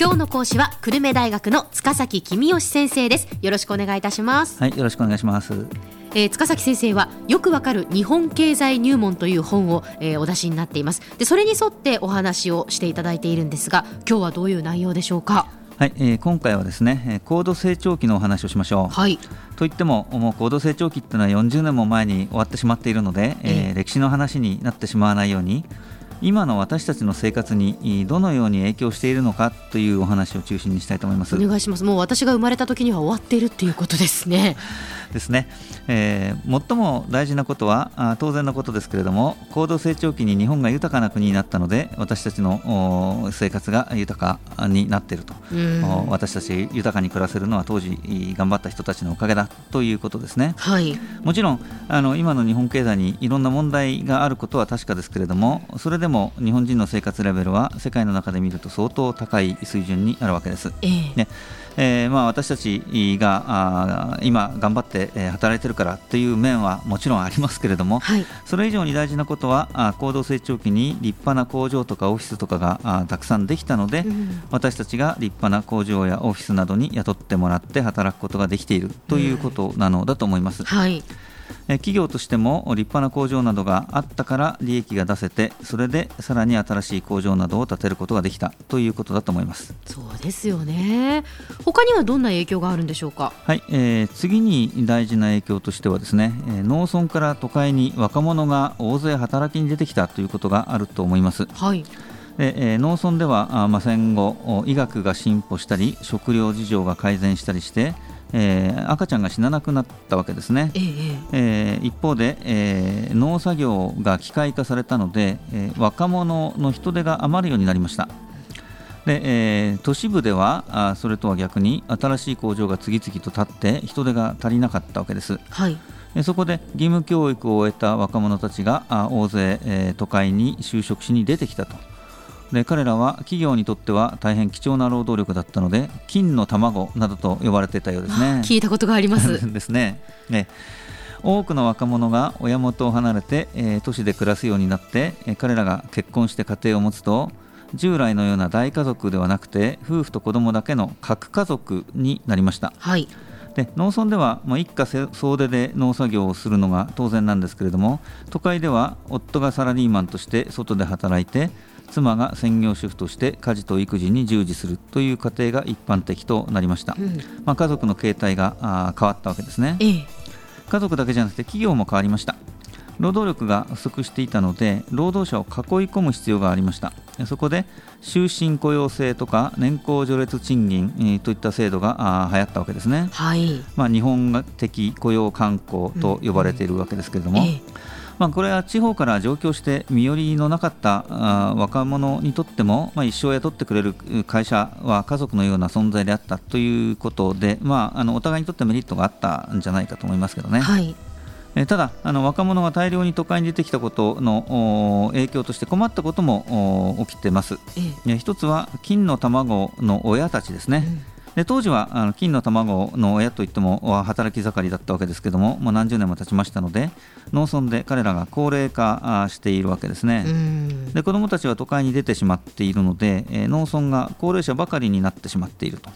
今日の講師は久留米大学の塚崎君吉先生です。よろしくお願いいたします。はいよろしくお願いします。えー、塚崎先生はよくわかる日本経済入門という本を、えー、お出しになっています。でそれに沿ってお話をしていただいているんですが今日はどういう内容でしょうか？はい、えー、今回はですね高度成長期のお話をしましょう。はい、といってももう高度成長期っていうのは40年も前に終わってしまっているので、えー、えー、歴史の話になってしまわないように今の私たちの生活にどのように影響しているのかというお話を中心にしたいと思います。お願いします。もう私が生まれた時には終わっているっていうことですね。ですね、えー、最も大事なことはあ当然のことですけれども高度成長期に日本が豊かな国になったので私たちの生活が豊かになっていると。私たち豊かに暮らせるのは当時頑張った人たちのおかげだということですね、はい、もちろんあの今の日本経済にいろんな問題があることは確かですけれどもそれでも日本人の生活レベルは世界の中で見ると相当高い水準にあるわけです。えー、ね。えーまあ、私たちがあ今頑張って、えー、働いてるからという面はもちろんありますけれども、はい、それ以上に大事なことはあ高度成長期に立派な工場とかオフィスとかがあたくさんできたので、うん、私たちが立派な工場やオフィスなどに雇ってもらって働くことができているということなのだと思います。うん、はい企業としても立派な工場などがあったから利益が出せてそれでさらに新しい工場などを建てることができたということだと思います。そうですよね。他にはどんな影響があるんでしょうか？はい、えー、次に大事な影響としてはですね農村から都会に若者が大勢働きに出てきたということがあると思います。はい。でえー、農村ではあ、まあ、戦後医学が進歩したり食料事情が改善したりしてえー、赤ちゃんが死ななくなったわけですね、えー、えー、一方で、えー、農作業が機械化されたので、え若者の人手が余るようになりました。で、え都市部ではあそれとは逆に新しい工場が次々と建って人手が足りなかったわけです、はい、そこで義務教育を終えた若者たちがあ大勢、え都会に就職しに出てきたとで彼らは企業にとっては大変貴重な労働力だったので金の卵などと呼ばれていたようですね。聞いたことがあります。ですね。ね多くの若者が親元を離れて、えー、都市で暮らすようになって、えー、彼らが結婚して家庭を持つと従来のような大家族ではなくて夫婦と子供だけの核家族になりました、はい、で農村では、まあ、一家総出で農作業をするのが当然なんですけれども都会では夫がサラリーマンとして外で働いて妻が専業主婦として家事と育児に従事するという家庭が一般的となりました、うん、まあ、家族の形態があ変わったわけですね、ええ、家族だけじゃなくて企業も変わりました。労働力が不足していたので労働者を囲い込む必要がありました。そこで終身雇用制とか年功序列賃金、えー、といった制度があ流行ったわけですね、はい。まあ、日本的雇用慣行と呼ばれているわけですけれども、うん。えまあ、これは地方から上京して身寄りのなかったあ若者にとっても、まあ、一生雇ってくれる会社は家族のような存在であったということで、まあ、あのお互いにとってメリットがあったんじゃないかと思いますけどね。はい。えただあの若者が大量に都会に出てきたことの影響として困ったことも起きてます、ええ、一つは金の卵の親たちですね、うんで当時はあの金の卵の親といっても働き盛りだったわけですけどももう何十年も経ちましたので農村で彼らが高齢化しているわけですね。で子どもたちは都会に出てしまっているので、えー、農村が高齢者ばかりになってしまっていると。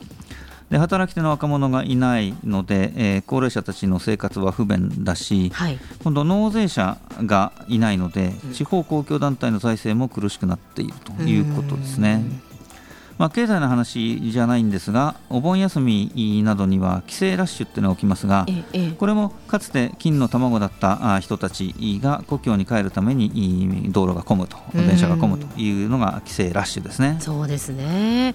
で働き手の若者がいないので、えー、高齢者たちの生活は不便だし、はい、今度納税者がいないので地方公共団体の財政も苦しくなっているということですね。まあ、経済の話じゃないんですがお盆休みなどには帰省ラッシュっていうのが起きますが、これもかつて金の卵だった人たちが故郷に帰るために道路が混むと電車が混むというのが帰省ラッシュですね。そうですね。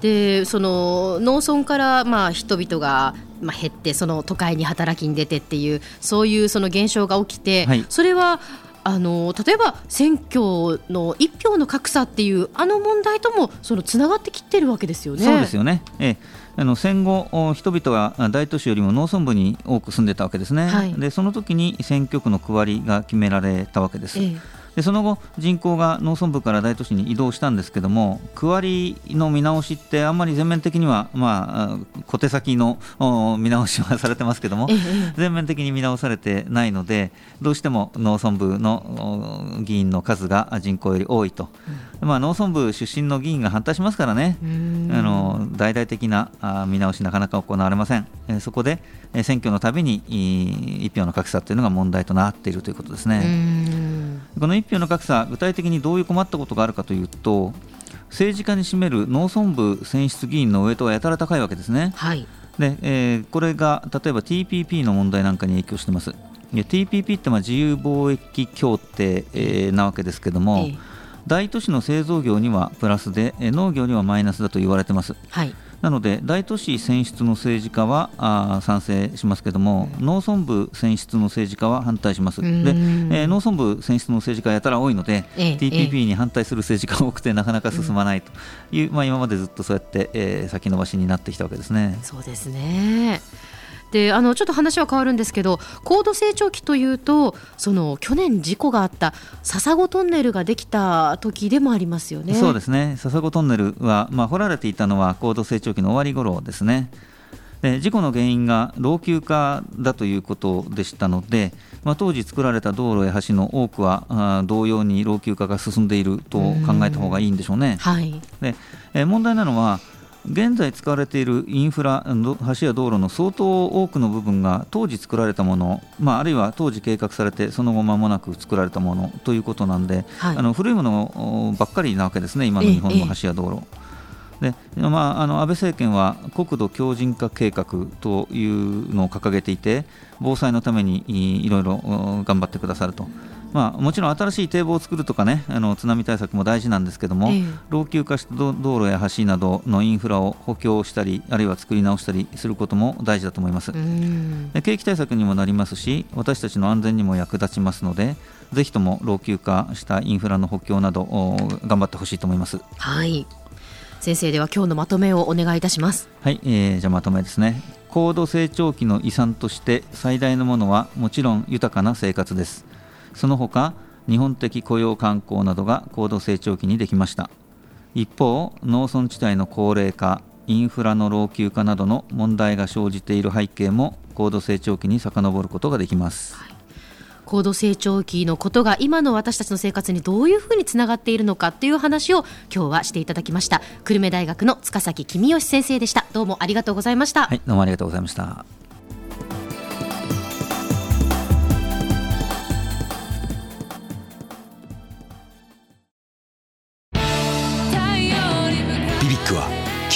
でその農村からまあ人々がまあ減ってその都会に働きに出てっていうそういうその現象が起きて、はい、それはあの例えば選挙の一票の格差っていうあの問題ともそのつながってきてるわけですよね。そうですよね、ええ。あの戦後、人々は大都市よりも農村部に多く住んでたわけですね、はい、でその時に選挙区の区割りが決められたわけです。ええでその後人口が農村部から大都市に移動したんですけども区割りの見直しってあんまり全面的には、まあ、小手先の見直しはされてますけども、全面的に見直されてないのでどうしても農村部の議員の数が人口より多いと、うん、まあ、農村部出身の議員が反対しますからね。あの大々的な見直しなかなか行われません、えそこで選挙のたびに一票の格差というのが問題となっているということですね。この一票の格差、具体的にどういう困ったことがあるかというと、政治家に占める農村部選出議員のウエイトはやたら高いわけですね。はいでえー、これが例えば TPP の問題なんかに影響しています。TPP ってまあ自由貿易協定、えー、なわけですけども、ええ、大都市の製造業にはプラスで農業にはマイナスだと言われてます。はいなので大都市選出の政治家はあ賛成しますけども、うん、農村部選出の政治家は反対します、で、えー、農村部選出の政治家やたら多いので、え TPP に反対する政治家が多くてなかなか進まないという、うん、まあ、今までずっとそうやって、えー、先延ばしになってきたわけですね。そうですねであのちょっと話は変わるんですけど高度成長期というとその去年事故があった笹子トンネルができた時でもありますよね。そうですね。笹子トンネルは、まあ、掘られていたのは高度成長期の終わり頃ですね。で事故の原因が老朽化だということでしたので、まあ、当時作られた道路や橋の多くは同様に老朽化が進んでいると考えた方がいいんでしょうね。はい、でえ問題なのは現在使われているインフラ、橋や道路の相当多くの部分が当時作られたもの、まあ、あるいは当時計画されてその後間もなく作られたものということなんで、はい、あの古いものばっかりなわけですね、今の日本の橋や道路。でまあ、あの安倍政権は国土強靭化計画というのを掲げていて防災のためにいろいろ頑張ってくださると。まあ、もちろん新しい堤防を作るとかねあの津波対策も大事なんですけども、えー、老朽化した道路や橋などのインフラを補強したりあるいは作り直したりすることも大事だと思います。景気対策にもなりますし私たちの安全にも役立ちますのでぜひとも老朽化したインフラの補強など頑張ってほしいと思います。はい。先生では今日のまとめをお願いいたします。はい、えー、じゃあまとめですね。高度成長期の遺産として最大のものはもちろん豊かな生活ですその他日本的雇用観光などが高度成長期にできました。一方農村地帯の高齢化インフラの老朽化などの問題が生じている背景も高度成長期に遡ることができます、はい。高度成長期のことが今の私たちの生活にどういうふうにつながっているのかという話を今日はしていただきました。久留米大学の塚崎公義先生でした。どうもありがとうございました。はいどうもありがとうございました